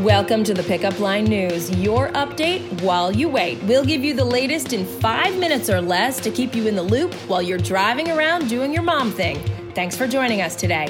Welcome to the Pickup Line News, your update while you wait. We'll give you the latest in five minutes or less to keep you in the loop while you're driving around doing your mom thing. Thanks for joining us today.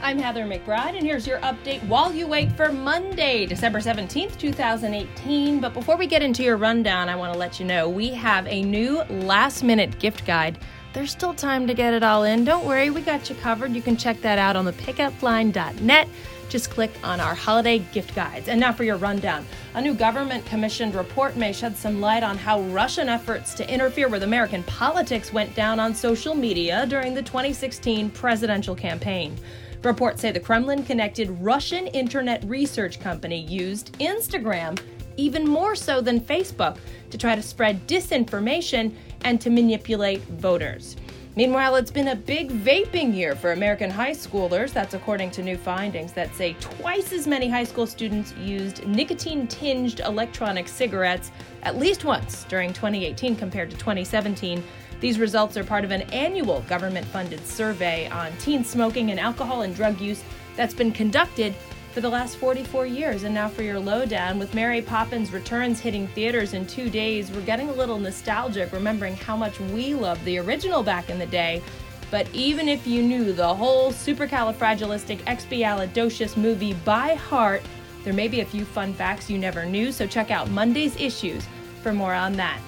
I'm Heather McBride, and here's your update while you wait for Monday, December 17th, 2018. But before we get into your rundown, I want to let you know we have a new last minute gift guide there's still time to get it all in. Don't worry, we got you covered. You can check that out on the pickupline.net. Just click on our holiday gift guides. And now for your rundown. A new government commissioned report may shed some light on how Russian efforts to interfere with American politics went down on social media during the 2016 presidential campaign. Reports say the Kremlin connected Russian internet research company used Instagram even more so than Facebook to try to spread disinformation and to manipulate voters. Meanwhile, it's been a big vaping year for American high schoolers. That's according to new findings that say twice as many high school students used nicotine tinged electronic cigarettes at least once during 2018 compared to 2017. These results are part of an annual government funded survey on teen smoking and alcohol and drug use that's been conducted for the last 44 years. And now for your lowdown, with Mary Poppins Returns hitting theaters in two days, we're getting a little nostalgic, remembering how much we loved the original back in the day. But even if you knew the whole supercalifragilisticexpialidocious movie by heart, there may be a few fun facts you never knew, so check out Monday's issues for more on that.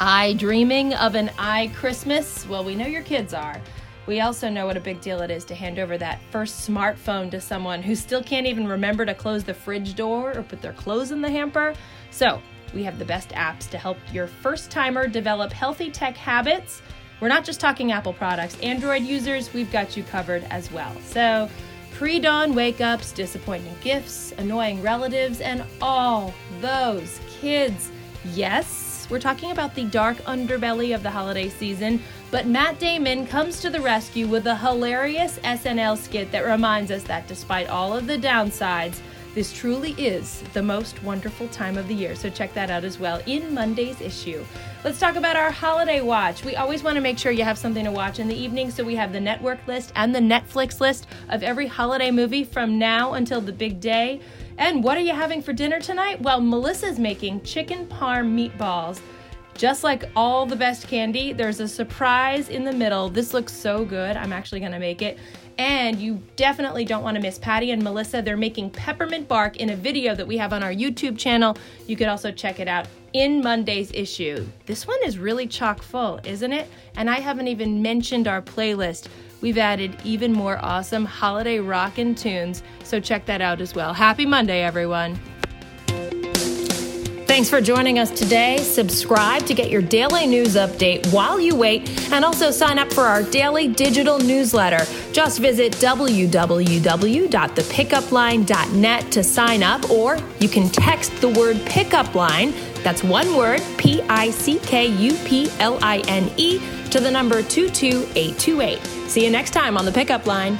I dreaming of an I Christmas? Well, we know your kids are. We also know what a big deal it is to hand over that first smartphone to someone who still can't even remember to close the fridge door or put their clothes in the hamper. So, we have the best apps to help your first timer develop healthy tech habits. We're not just talking Apple products, Android users, we've got you covered as well. So, pre dawn wake ups, disappointing gifts, annoying relatives, and all those kids. Yes, we're talking about the dark underbelly of the holiday season, but Matt Damon comes to the rescue with a hilarious SNL skit that reminds us that despite all of the downsides, this truly is the most wonderful time of the year. So check that out as well in Monday's issue. Let's talk about our holiday watch. We always want to make sure you have something to watch in the evening, so we have the network list and the Netflix list of every holiday movie from now until the big day. And what are you having for dinner tonight? Well, Melissa's making chicken parm meatballs. Just like all the best candy, there's a surprise in the middle. This looks so good. I'm actually going to make it. And you definitely don't want to miss Patty and Melissa. They're making peppermint bark in a video that we have on our YouTube channel. You could also check it out in Monday's issue. This one is really chock full, isn't it? And I haven't even mentioned our playlist. We've added even more awesome holiday rockin' tunes, so check that out as well. Happy Monday, everyone. Thanks for joining us today. Subscribe to get your daily news update while you wait, and also sign up for our daily digital newsletter. Just visit www.thepickupline.net to sign up, or you can text the word pickup line, that's one word, P I C K U P L I N E, to the number 22828. See you next time on the pickup line.